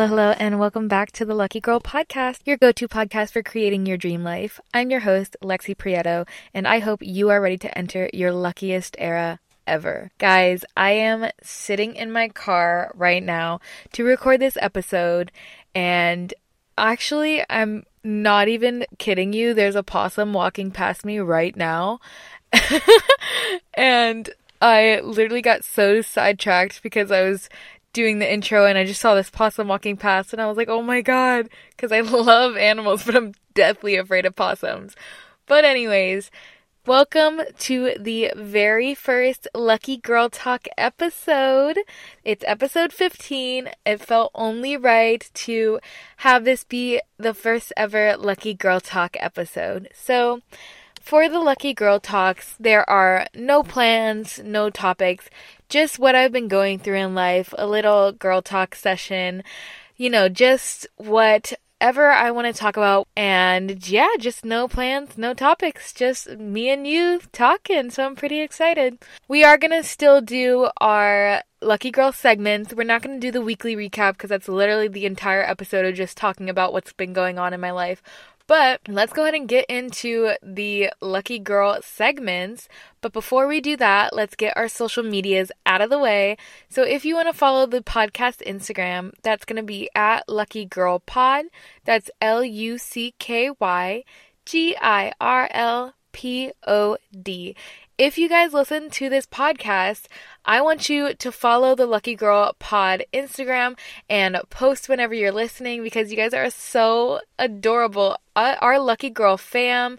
Hello, hello, and welcome back to the Lucky Girl Podcast, your go to podcast for creating your dream life. I'm your host, Lexi Prieto, and I hope you are ready to enter your luckiest era ever. Guys, I am sitting in my car right now to record this episode, and actually, I'm not even kidding you. There's a possum walking past me right now. and I literally got so sidetracked because I was doing the intro and I just saw this possum walking past and I was like, oh my god, because I love animals, but I'm deathly afraid of possums. But, anyways, welcome to the very first Lucky Girl Talk episode. It's episode 15. It felt only right to have this be the first ever Lucky Girl Talk episode. So, for the Lucky Girl Talks, there are no plans, no topics, just what I've been going through in life, a little girl talk session, you know, just whatever I want to talk about. And yeah, just no plans, no topics, just me and you talking. So I'm pretty excited. We are going to still do our Lucky Girl segments. We're not going to do the weekly recap because that's literally the entire episode of just talking about what's been going on in my life. But let's go ahead and get into the Lucky Girl segments. But before we do that, let's get our social medias out of the way. So if you want to follow the podcast Instagram, that's going to be at Lucky Girl Pod. That's L U C K Y G I R L P O D. If you guys listen to this podcast, I want you to follow the Lucky Girl Pod Instagram and post whenever you're listening because you guys are so adorable. Uh, our Lucky Girl fam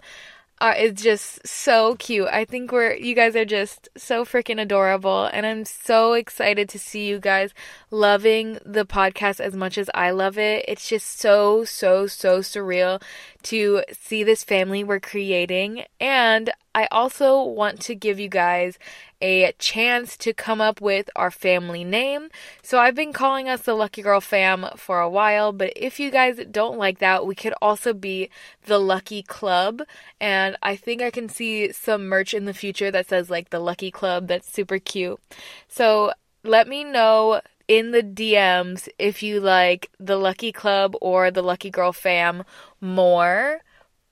uh, is just so cute. I think we're you guys are just so freaking adorable, and I'm so excited to see you guys loving the podcast as much as I love it. It's just so so so surreal to see this family we're creating, and I also want to give you guys a chance to come up with our family name. So I've been calling us the Lucky Girl fam for a while, but if you guys don't like that, we could also be the Lucky Club. And I think I can see some merch in the future that says like the Lucky Club. That's super cute. So let me know in the DMs if you like the Lucky Club or the Lucky Girl fam more.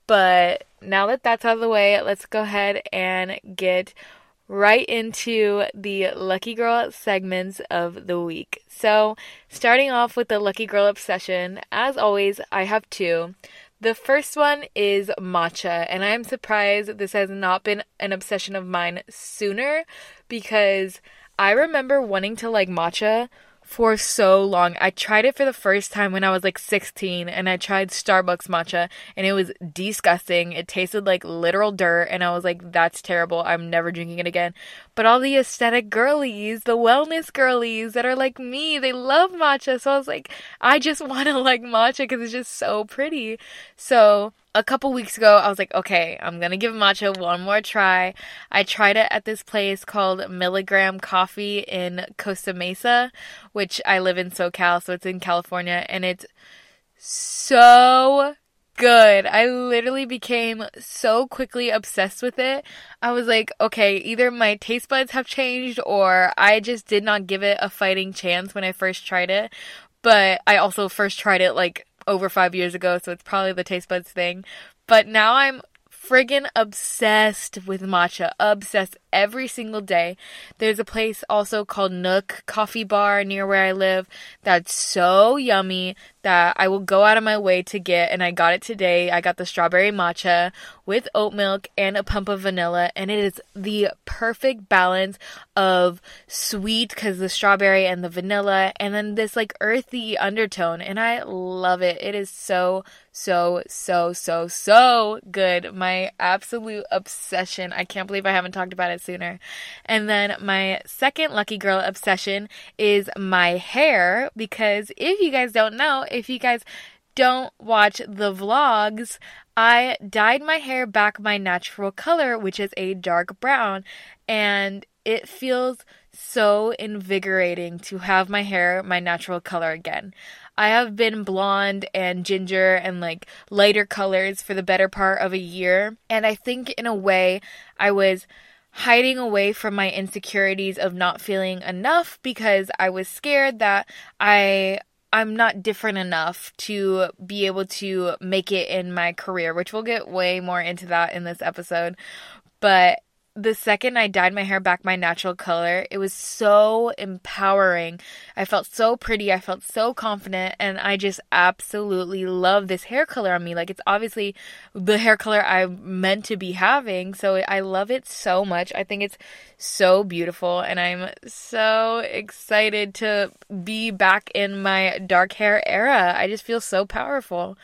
But now that that's out of the way, let's go ahead and get right into the Lucky Girl segments of the week. So, starting off with the Lucky Girl obsession, as always, I have two. The first one is matcha, and I am surprised this has not been an obsession of mine sooner because I remember wanting to like matcha for so long. I tried it for the first time when I was like 16 and I tried Starbucks matcha and it was disgusting. It tasted like literal dirt and I was like, that's terrible. I'm never drinking it again. But all the aesthetic girlies, the wellness girlies that are like me, they love matcha. So I was like, I just want to like matcha because it's just so pretty. So a couple weeks ago, I was like, okay, I'm gonna give matcha one more try. I tried it at this place called Milligram Coffee in Costa Mesa, which I live in SoCal, so it's in California, and it's so good. I literally became so quickly obsessed with it. I was like, okay, either my taste buds have changed or I just did not give it a fighting chance when I first tried it. But I also first tried it like over five years ago, so it's probably the taste buds thing. But now I'm friggin' obsessed with matcha. Obsessed every single day. There's a place also called Nook Coffee Bar near where I live that's so yummy that I will go out of my way to get, and I got it today. I got the strawberry matcha with oat milk and a pump of vanilla, and it is the perfect balance of sweet because the strawberry and the vanilla, and then this like earthy undertone, and I love it. It is so, so, so, so, so good. My absolute obsession. I can't believe I haven't talked about it sooner. And then my second lucky girl obsession is my hair because if you guys don't know, if you guys don't watch the vlogs, I dyed my hair back my natural color, which is a dark brown, and it feels so invigorating to have my hair my natural color again. I have been blonde and ginger and like lighter colors for the better part of a year, and I think in a way I was hiding away from my insecurities of not feeling enough because I was scared that I I'm not different enough to be able to make it in my career, which we'll get way more into that in this episode. But the second I dyed my hair back my natural color, it was so empowering. I felt so pretty. I felt so confident. And I just absolutely love this hair color on me. Like, it's obviously the hair color I'm meant to be having. So I love it so much. I think it's so beautiful. And I'm so excited to be back in my dark hair era. I just feel so powerful.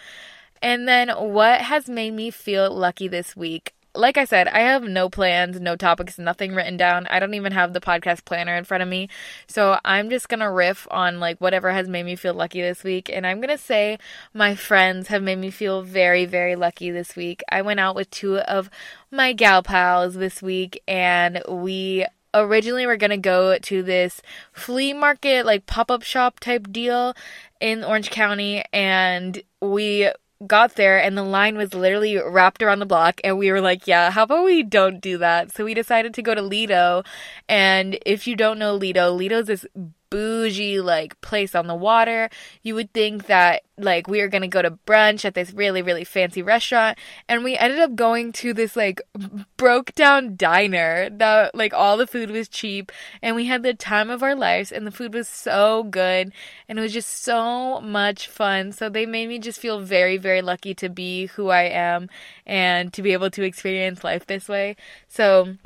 And then what has made me feel lucky this week? Like I said, I have no plans, no topics, nothing written down. I don't even have the podcast planner in front of me. So I'm just going to riff on like whatever has made me feel lucky this week. And I'm going to say my friends have made me feel very, very lucky this week. I went out with two of my gal pals this week and we originally were to go to this flea market like pop-up shop type deal in Orange County and we got there and the line was literally wrapped around the block and we were like, yeah, how about we don't do that? So we decided to go to Lido. And if you don't know Lido, Lido's this bougie like place on the water. You would think that like we were gonna go to brunch at this really really fancy restaurant, and we ended up going to this like broke down diner that like all the food was cheap, and we had the time of our lives, and the food was so good, and it was just so much fun. So they made me just feel very very lucky to be who I am and to be able to experience life this way. So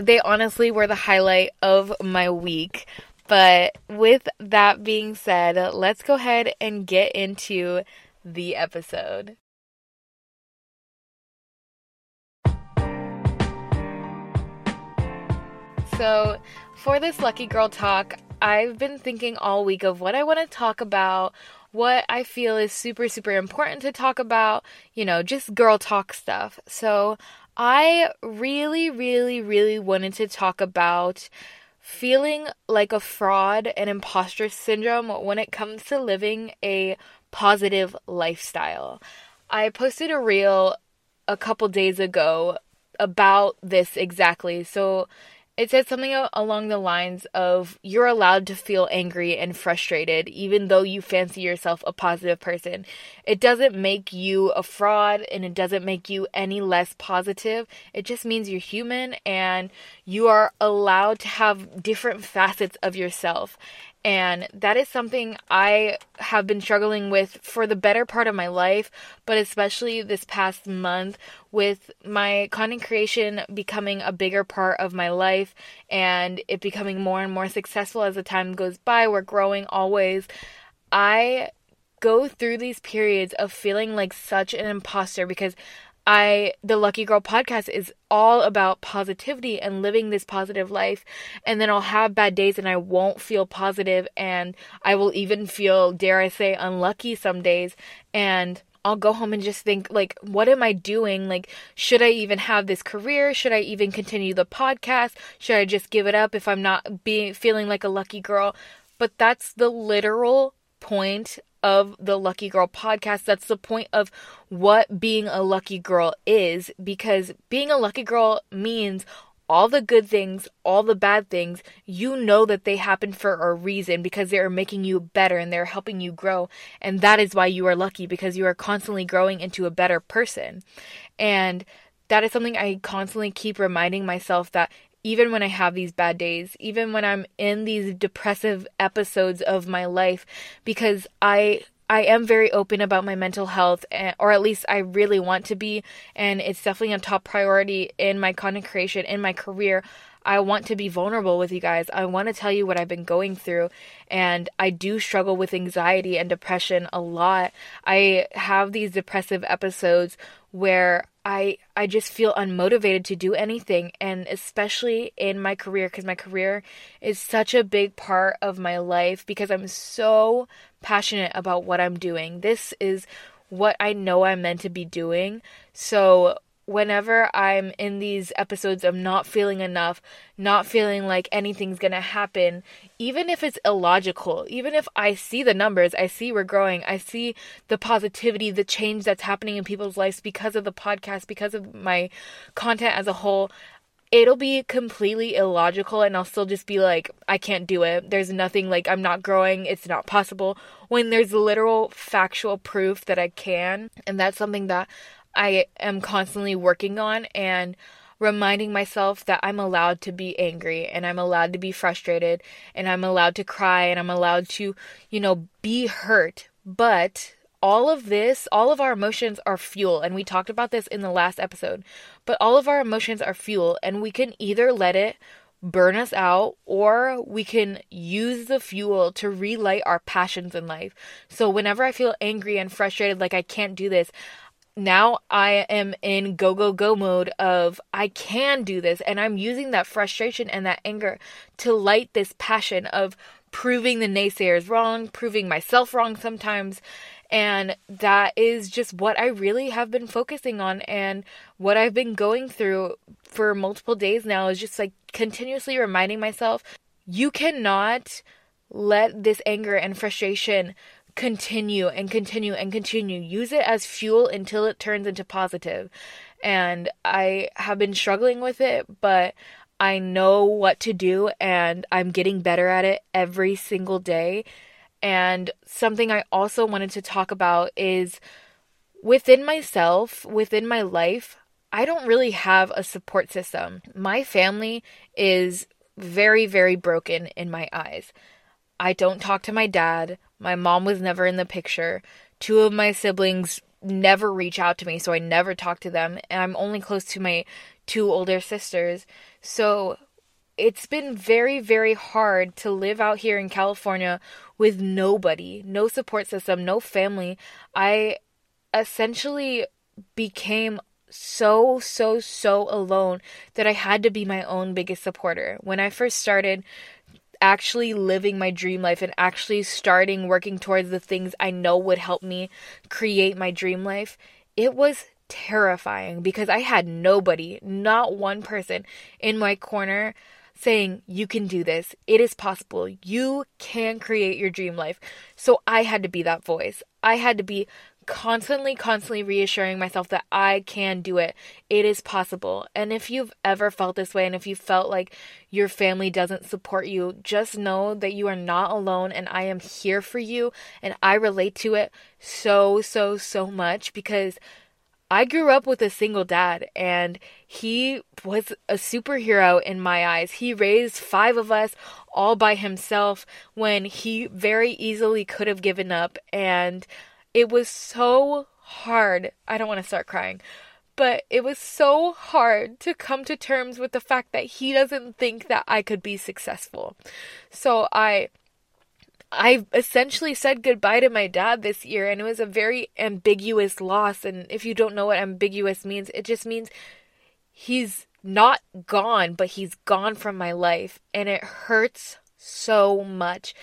they honestly were the highlight of my week. But with that being said, let's go ahead and get into the episode. So, for this Lucky Girl talk, I've been thinking all week of what I want to talk about, what I feel is super, super important to talk about, you know, just girl talk stuff. So, I really, really, really wanted to talk about feeling like a fraud and imposter syndrome when it comes to living a positive lifestyle. I posted a reel a couple days ago about this exactly. So it said something along the lines of you're allowed to feel angry and frustrated even though you fancy yourself a positive person. It doesn't make you a fraud and it doesn't make you any less positive. It just means you're human and you are allowed to have different facets of yourself. And that is something I have been struggling with for the better part of my life, but especially this past month with my content creation becoming a bigger part of my life and it becoming more and more successful as the time goes by. We're growing always. I go through these periods of feeling like such an imposter because I the Lucky Girl podcast is all about positivity and living this positive life. And then I'll have bad days and I won't feel positive. And I will even feel dare I say unlucky some days. And I'll go home and just think like what am I doing? Like should I even have this career? Should I even continue the podcast? Should I just give it up if I'm not being feeling like a lucky girl? But that's the literal point of the Lucky Girl podcast. That's the point of what being a lucky girl is because being a lucky girl means all the good things, all the bad things, you know that they happen for a reason because they are making you better and they're helping you grow. And that is why you are lucky because you are constantly growing into a better person. And that is something I constantly keep reminding myself that even when I have these bad days, even when I'm in these depressive episodes of my life, because I I am very open about my mental health, or at least I really want to be, and it's definitely a top priority in my content creation, in my career. I want to be vulnerable with you guys. I want to tell you what I've been going through. And I do struggle with anxiety and depression a lot. I have these depressive episodes where I I just feel unmotivated to do anything and especially in my career cuz my career is such a big part of my life because I'm so passionate about what I'm doing. This is what I know I'm meant to be doing. So whenever I'm in these episodes of not feeling enough, not feeling like anything's gonna happen, even if it's illogical, even if I see the numbers, I see we're growing, I see the positivity, the change that's happening in people's lives because of the podcast, because of my content as a whole, it'll be completely illogical and I'll still just be like, I can't do it. There's nothing like I'm not growing. It's not possible. When there's literal factual proof that I can. And that's something that I am constantly working on and reminding myself that I'm allowed to be angry and I'm allowed to be frustrated and I'm allowed to cry and I'm allowed to, you know, be hurt. But all of this, all of our emotions are fuel. And we talked about this in the last episode. But all of our emotions are fuel, and we can either let it burn us out or we can use the fuel to relight our passions in life. So whenever I feel angry and frustrated, like I can't do this, now I am in go, go, go mode of I can do this. And I'm using that frustration and that anger to light this passion of proving the naysayers wrong, proving myself wrong sometimes. And that is just what I really have been focusing on and what I've been going through for multiple days now is just like continuously reminding myself you cannot let this anger and frustration continue and continue and continue. Use it as fuel until it turns into positive. And I have been struggling with it, but I know what to do and I'm getting better at it every single day. And something I also wanted to talk about is within myself, within my life, I don't really have a support system. My family is very, very broken in my eyes. I don't talk to my dad. My mom was never in the picture. Two of my siblings never reach out to me, so I never talk to them. And I'm only close to my two older sisters. So it's been very, very hard to live out here in California with nobody, no support system, no family. I essentially became so, so, so alone that I had to be my own biggest supporter. When I first started actually living my dream life and actually starting working towards the things I know would help me create my dream life, it was terrifying because I had nobody, not one person in my corner saying, You can do this. It is possible. You can create your dream life. So I had to be that voice. I had to be constantly, constantly reassuring myself that I can do it. It is possible. And if you've ever felt this way and if you felt like your family doesn't support you, just know that you are not alone and I am here for you. And I relate to it so, so, so much because I grew up with a single dad and he was a superhero in my eyes. He raised five of us all by himself when he very easily could have given up. And it was so hard. I don't want to start crying, but it was so hard to come to terms with the fact that he doesn't think that I could be successful. So I I essentially said goodbye to my dad this year, and it was a very ambiguous loss. And if you don't know what ambiguous means, it just means he's not gone, but he's gone from my life. And it hurts so much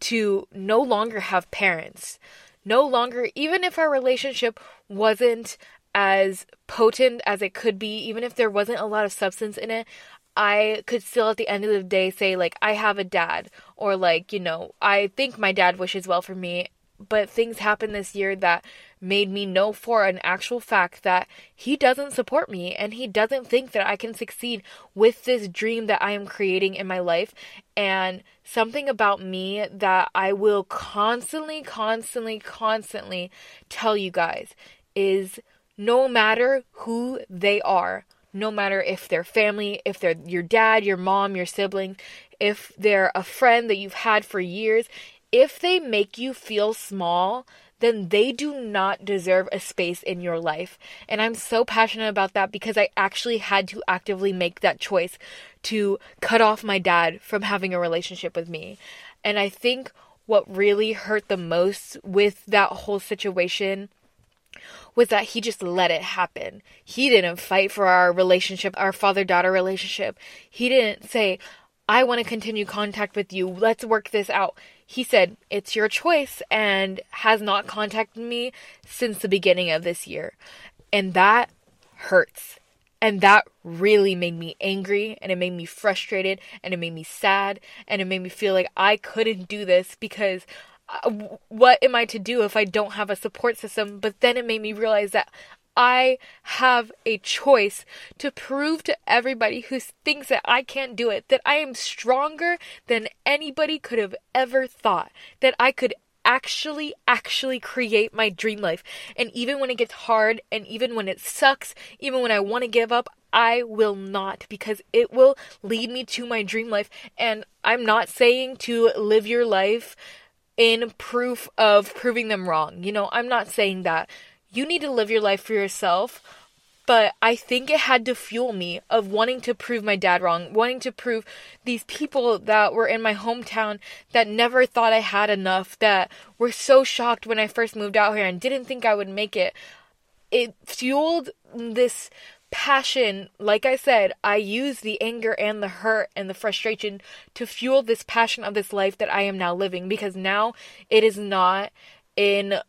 to no longer have parents. No longer, even if our relationship wasn't as potent as it could be, even if there wasn't a lot of substance in it, I could still at the end of the day say, like, I have a dad, or like, you know, I think my dad wishes well for me, but things happened this year that made me know for an actual fact that he doesn't support me and he doesn't think that I can succeed with this dream that I am creating in my life. And something about me that I will constantly, constantly, constantly tell you guys is no matter who they are, no matter if they're family, if they're your dad, your mom, your siblings, if they're a friend that you've had for years, if they make you feel small, then they do not deserve a space in your life. And I'm so passionate about that because I actually had to actively make that choice to cut off my dad from having a relationship with me. And I think what really hurt the most with that whole situation was that he just let it happen. He didn't fight for our relationship, our father daughter relationship. He didn't say, I want to continue contact with you. Let's work this out. He said, It's your choice, and has not contacted me since the beginning of this year. And that hurts. And that really made me angry, and it made me frustrated, and it made me sad, and it made me feel like I couldn't do this because uh, what am I to do if I don't have a support system? But then it made me realize that I have a choice to prove to everybody who thinks that I can't do it that I am stronger than anybody could have ever thought, that I could actually, actually create my dream life. And even when it gets hard, and even when it sucks, even when I want to give up, I will not because it will lead me to my dream life. And I'm not saying to live your life in proof of proving them wrong. You know, I'm not saying that. You need to live your life for yourself. But I think it had to fuel me of wanting to prove my dad wrong, wanting to prove these people that were in my hometown that never thought I had enough, that were so shocked when I first moved out here and didn't think I would make it. It fueled this passion, like I said, I use the anger and the hurt and the frustration to fuel this passion of this life that I am now living because now it is not in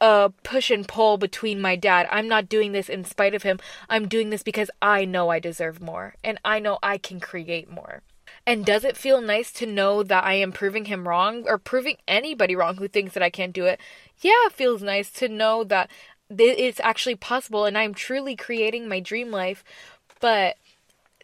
a push and pull between my dad. I'm not doing this in spite of him. I'm doing this because I know I deserve more and I know I can create more. And does it feel nice to know that I am proving him wrong or proving anybody wrong who thinks that I can't do it? Yeah, it feels nice to know that it's actually possible and I'm truly creating my dream life, but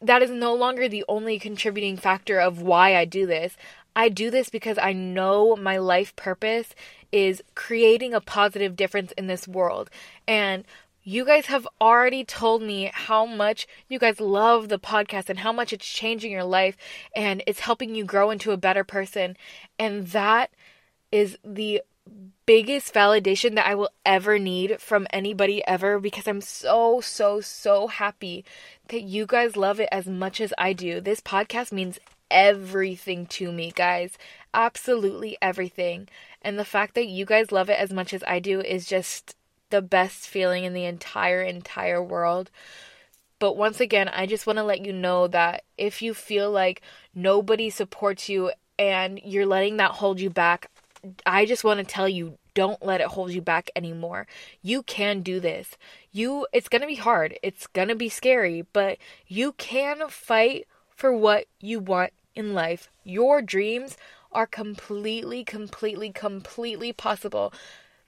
that is no longer the only contributing factor of why I do this. I do this because I know my life purpose is creating a positive difference in this world. And you guys have already told me how much you guys love the podcast and how much it's changing your life and it's helping you grow into a better person. And that is the biggest validation that I will ever need from anybody ever because I'm so, so, so happy that you guys love it as much as I do. This podcast means everything to me, guys. Absolutely everything. And the fact that you guys love it as much as I do is just the best feeling in the entire, entire world. But once again, I just want to let you know that if you feel like nobody supports you and you're letting that hold you back, I just want to tell you don't let it hold you back anymore. You can do this. You it's going to be hard. It's going to be scary, but you can fight for what you want in life. Your dreams are completely completely completely possible.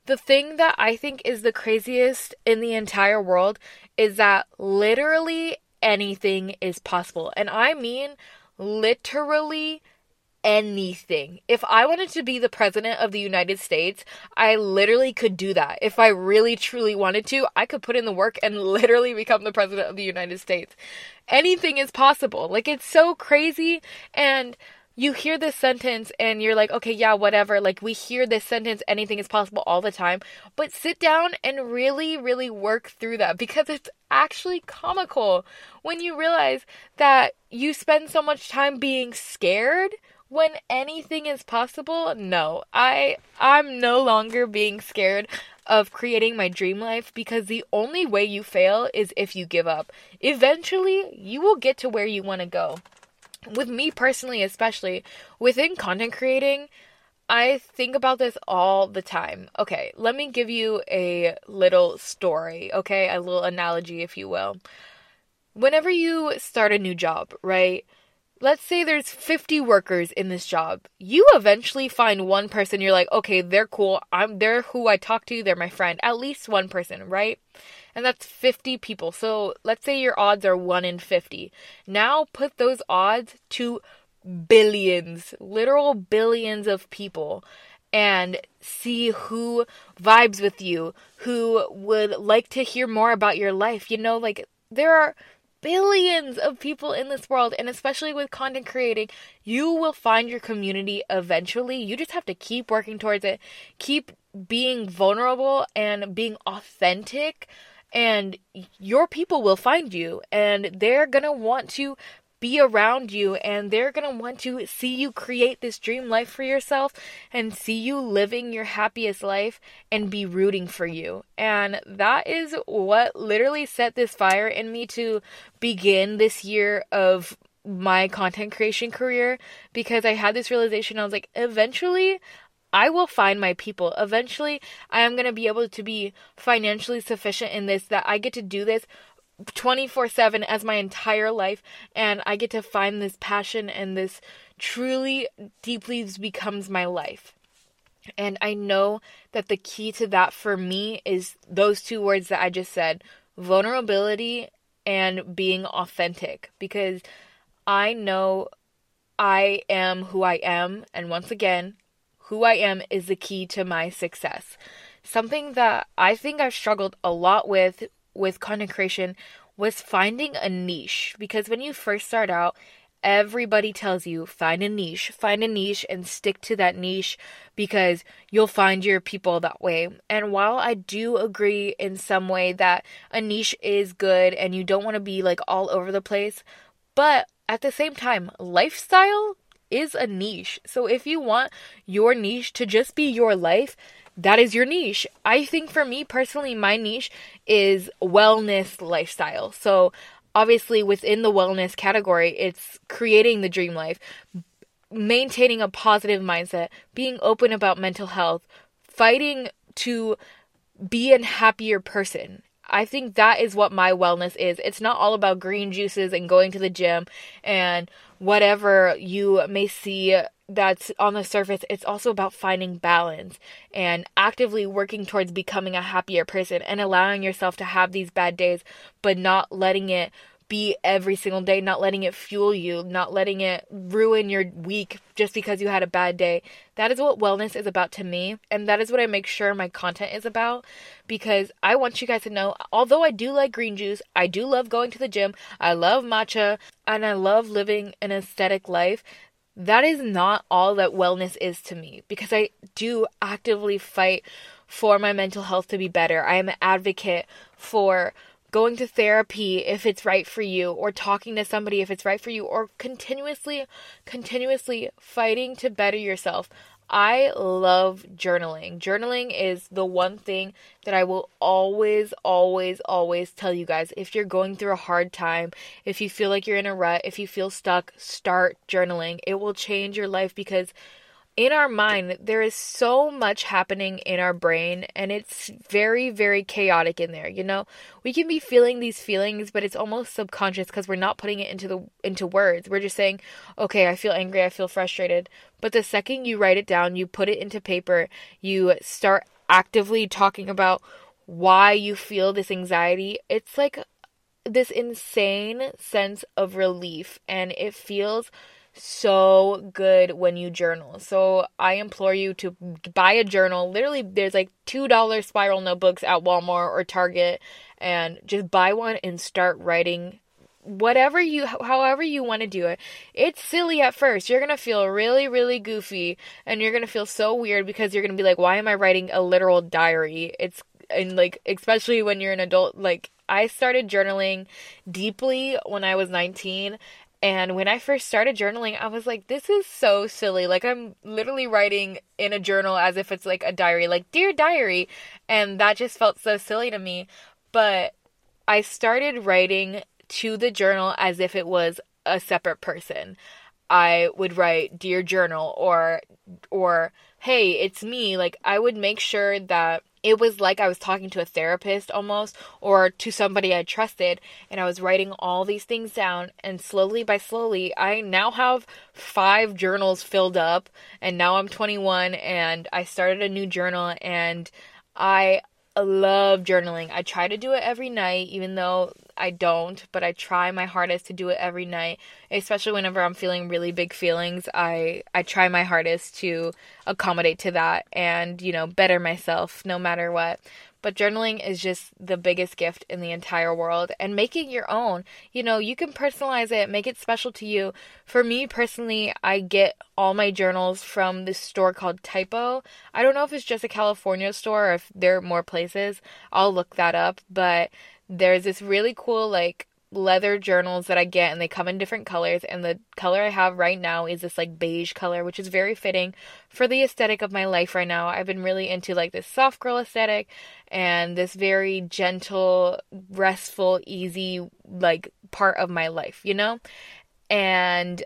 The thing that I think is the craziest in the entire world is that literally anything is possible. And I mean literally anything. If I wanted to be the president of the United States, I literally could do that. If I really truly wanted to, I could put in the work and literally become the president of the United States. Anything is possible. Like it's so crazy and you hear this sentence and you're like, okay, yeah, whatever. Like, we hear this sentence, anything is possible all the time. But sit down and really, really work through that because it's actually comical when you realize that you spend so much time being scared when anything is possible no i i'm no longer being scared of creating my dream life because the only way you fail is if you give up eventually you will get to where you want to go with me personally especially within content creating I think about this all the time. Okay, let me give you a little story, okay? A little analogy, if you will. Whenever you start a new job, right? Let's say there's 50 workers in this job. You eventually find one person you're like, "Okay, they're cool. I'm they're who I talk to, they're my friend." At least one person, right? And that's 50 people. So, let's say your odds are 1 in 50. Now put those odds to billions, literal billions of people and see who vibes with you, who would like to hear more about your life. You know, like there are billions of people in this world, and especially with content creating, you will find your community eventually. You just have to keep working towards it, keep being vulnerable and being authentic, and your people will find you, and they're gonna want to be around you and they're going to want to see you create this dream life for yourself and see you living your happiest life and be rooting for you. And that is what literally set this fire in me to begin this year of my content creation career because I had this realization I was like eventually I will find my people. Eventually, I am going to be able to be financially sufficient in this that I get to do this 24 7 as my entire life, and I get to find this passion and this truly deeply becomes my life. And I know that the key to that for me is those two words that I just said vulnerability and being authentic. Because I know I am who I am. And once again, who I am is the key to my success. Something that I think I've struggled a lot with with content creation was finding a niche because when you first start out everybody tells you find a niche, find a niche and stick to that niche because you'll find your people that way. And while I do agree in some way that a niche is good and you don't want to be like all over the place, but at the same time, lifestyle is a niche. So if you want your niche to just be your life, that is your niche. I think for me personally, my niche is wellness lifestyle. So obviously within the wellness category, it's creating the dream life, maintaining a positive mindset, being open about mental health, fighting to be a happier person. I think that is what my wellness is. It's not all about green juices and going to the gym and whatever you may see that's on the surface, it's also about finding balance and actively working towards becoming a happier person and allowing yourself to have these bad days, but not letting it be every single day, not letting it fuel you, not letting it ruin your week just because you had a bad day. That is what wellness is about to me. And that is what I make sure my content is about because I want you guys to know although I do like green juice, I do love going to the gym, I love matcha, and I love living an aesthetic life that is not all that wellness is to me because I do actively fight for my mental health to be better. I am an advocate for going to therapy if it's right for you or talking to somebody if it's right for you or continuously continuously fighting to better yourself. I love journaling. Journaling is the one thing that I will always, always, always tell you guys. If you're going through a hard time, if you feel like you're in a rut, if you feel stuck, start journaling. It will change your life because in our mind, there is so much happening in our brain, and it's very, very chaotic in there. You know, we can be feeling these feelings, but it's almost subconscious because we're not putting it into the into words. We're just saying, "Okay, I feel angry, I feel frustrated." But the second you write it down, you put it into paper, you start actively talking about why you feel this anxiety. It's like this insane sense of relief, and it feels so good when you journal. So I implore you to buy a journal. Literally, there's like $2 spiral notebooks at Walmart or Target, and just buy one and start writing whatever you however you want to do it it's silly at first you're gonna feel really really goofy and you're gonna feel so weird because you're gonna be like why am i writing a literal diary it's and like especially when you're an adult like I started journaling deeply when I was 19 and when I first started journaling, I was like, this is so silly. Like, I'm literally writing in a journal as if it's like a diary, like, Dear Diary. And that just felt so silly to me. But I started writing to the journal as if it was a separate person. I would write Dear Journal or, or, Hey, it's me. Like, I would make sure that it was like I was talking to a therapist almost or to somebody I trusted and I was writing all these things down and slowly by slowly I now have 5 journals filled up and now I'm 21 and I started a new journal and I love journaling. I try to do it every night even though I don't, but I try my hardest to do it every night, especially whenever I'm feeling really big feelings. I I try my hardest to accommodate to that and, you know, better myself no matter what. But journaling is just the biggest gift in the entire world and making your own. You know, you can personalize it, make it special to you. For me personally, I get all my journals from this store called Typo. I don't know if it's just a California store or if there are more places. I'll look that up, but there's this really cool like leather journals that I get and they come in different colors and the color I have right now is this like beige color which is very fitting for the aesthetic of my life right now. I've been really into like this soft girl aesthetic and this very gentle, restful, easy like part of my life, you know? And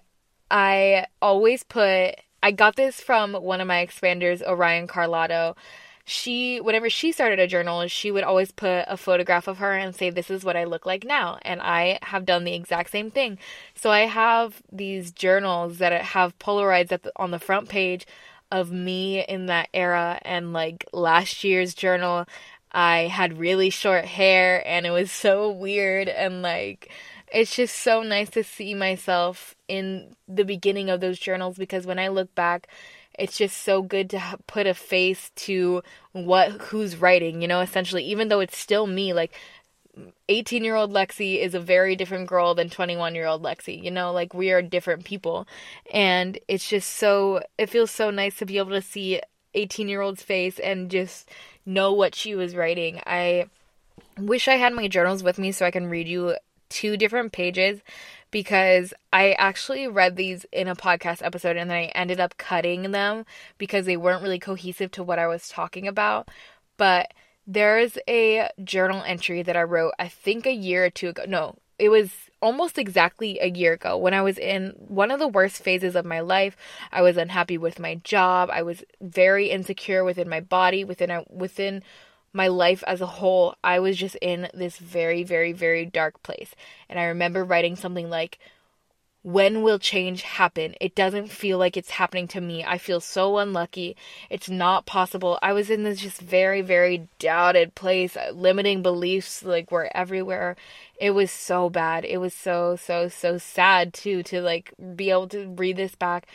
I always put I got this from one of my expanders, Orion Carloto she whenever she started a journal she would always put a photograph of her and say this is what i look like now. And i have done the exact same thing. So i have these journals that have polaroids the, on the front page of me in that era. And like last year's journal I had really short hair and it was so weird. And like it's just so nice to see myself in the beginning of those journals because when I look back it's just so good to put a face to what who's writing, you know, essentially even though it's still me like 18 year old Lexi is a very different girl than 21 year old Lexi. You know, like we are different people. And it's just so, it feels so nice to be able to see 18 year old's face and just know what she was writing. I wish I had my journals with me so I can read you two different pages because I actually read these in a podcast episode and then I ended up cutting them because they weren't really cohesive to what I was talking about. But there's a journal entry that I wrote, I think a year or two ago. No, it was almost exactly a year ago when I was in one of the worst phases of my life. I was unhappy with my job. I was very insecure within my body, within a, within my life as a whole. I was just in this very very very dark place. And I remember writing something like when will change happen? It doesn't feel like it's happening to me. I feel so unlucky. It's not possible. I was in this just very, very doubted place. Uh, limiting beliefs like were everywhere. It was so bad. It was so, so, so sad too to like be able to read this back.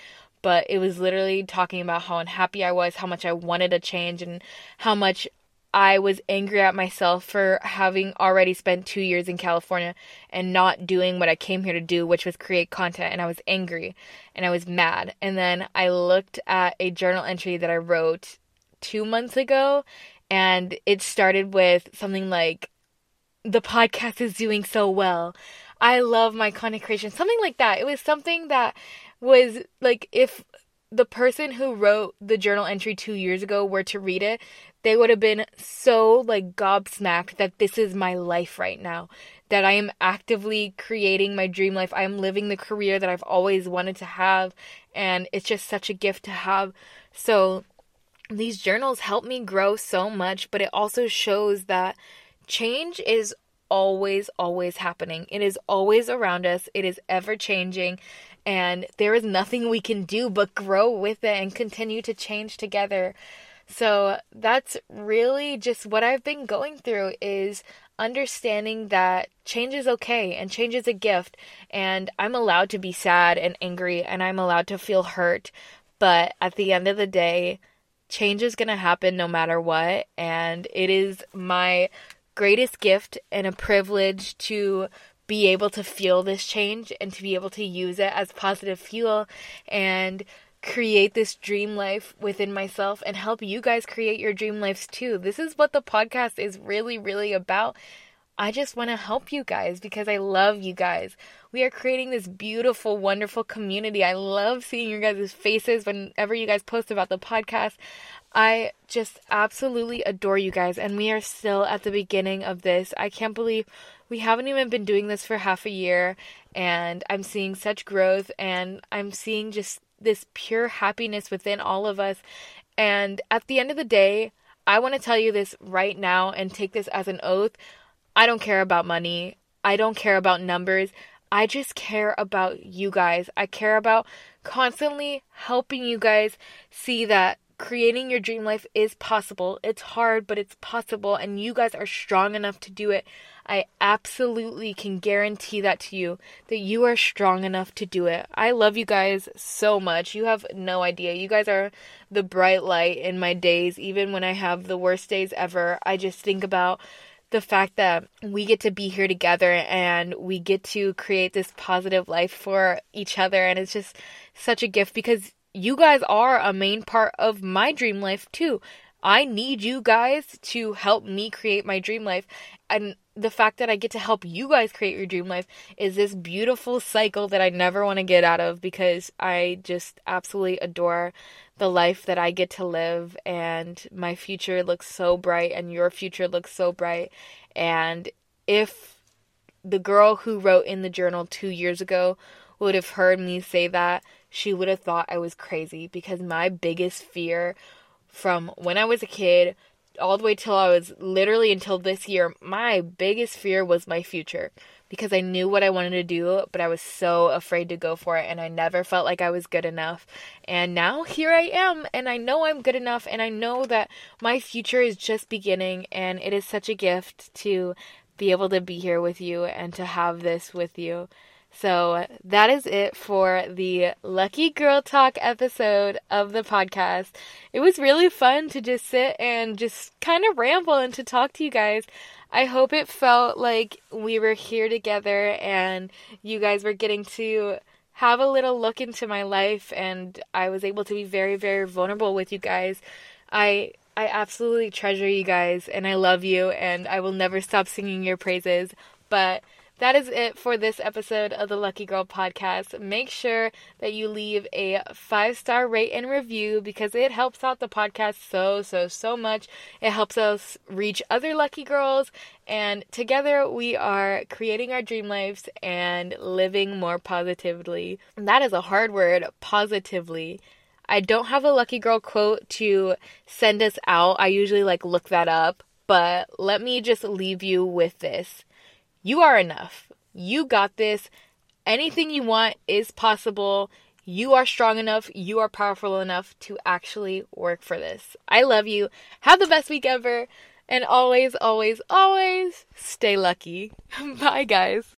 But it was literally talking about how unhappy I was, how much I wanted a change, and how much I was angry at myself for having already spent two years in California and not doing what I came here to do, which was create content. And I was angry and I was mad. And then I looked at a journal entry that I wrote two months ago, and it started with something like, The podcast is doing so well. I love my content creation. Something like that. It was something that was like if the person who wrote the journal entry two years ago were to read it, they would have been so like gobsmacked that this is my life right now. That I am actively creating my dream life. I am living the career that I've always wanted to have. And it's just such a gift to have. So these journals help me grow so much, but it also shows that change is always, always happening. It is always around us, it is ever changing, and there is nothing we can do but grow with it and continue to change together. So that's really just what I've been going through is understanding that change is okay and change is a gift and I'm allowed to be sad and angry and I'm allowed to feel hurt, but at the end of the day, change is going to happen no matter what and it is my greatest gift and a privilege to be able to feel this change and to be able to use it as positive fuel and create this dream life within myself and help you guys create your dream lives too. This is what the podcast is really, really about. I just want to help you guys because I love you guys. We are creating this beautiful, wonderful community. I love seeing your guys' faces whenever you guys post about the podcast. I just absolutely adore you guys, and we are still at the beginning of this. I can't believe we haven't even been doing this for half a year, and I'm seeing such growth, and I'm seeing just this pure happiness within all of us. And at the end of the day, I want to tell you this right now and take this as an oath. I don't care about money. I don't care about numbers. I just care about you guys. I care about constantly helping you guys see that creating your dream life is possible. It's hard, but it's possible, and you guys are strong enough to do it. I absolutely can guarantee that to you that you are strong enough to do it. I love you guys so much. You have no idea. You guys are the bright light in my days, even when I have the worst days ever. I just think about the fact that we get to be here together and we get to create this positive life for each other. And it's just such a gift because you guys are a main part of my dream life too. I need you guys to help me create my dream life. And the fact that I get to help you guys create your dream life is this beautiful cycle that I never want to get out of because I just absolutely adore the life that I get to live and my future looks so bright and your future looks so bright and if the girl who wrote in the journal 2 years ago would have heard me say that she would have thought I was crazy because my biggest fear from when I was a kid all the way till I was literally until this year, my biggest fear was my future because I knew what I wanted to do, but I was so afraid to go for it and I never felt like I was good enough. And now here I am and I know I'm good enough and I know that my future is just beginning and it is such a gift to be able to be here with you and to have this with you. So that is it for the Lucky Girl Talk episode of the podcast. It was really fun to just sit and just kind of ramble and to talk to you guys. I hope it felt like we were here together and you guys were getting to have a little look into my life and I was able to be very very vulnerable with you guys. I I absolutely treasure you guys and I love you and I will never stop singing your praises. But that is it for this episode of the Lucky Girl podcast. Make sure that you leave a five star rate and review because it helps out the podcast so, so, so much. It helps us reach other lucky girls, and together we are creating our dream lives and living more positively. And that is a hard word, positively. I don't have a lucky girl quote to send us out. I usually like look that up, but let me just leave you with this. You are enough. You got this. Anything you want is possible. You are strong enough. You are powerful enough to actually work for this. I love you. Have the best week ever. And always, always, always stay lucky. Bye, guys.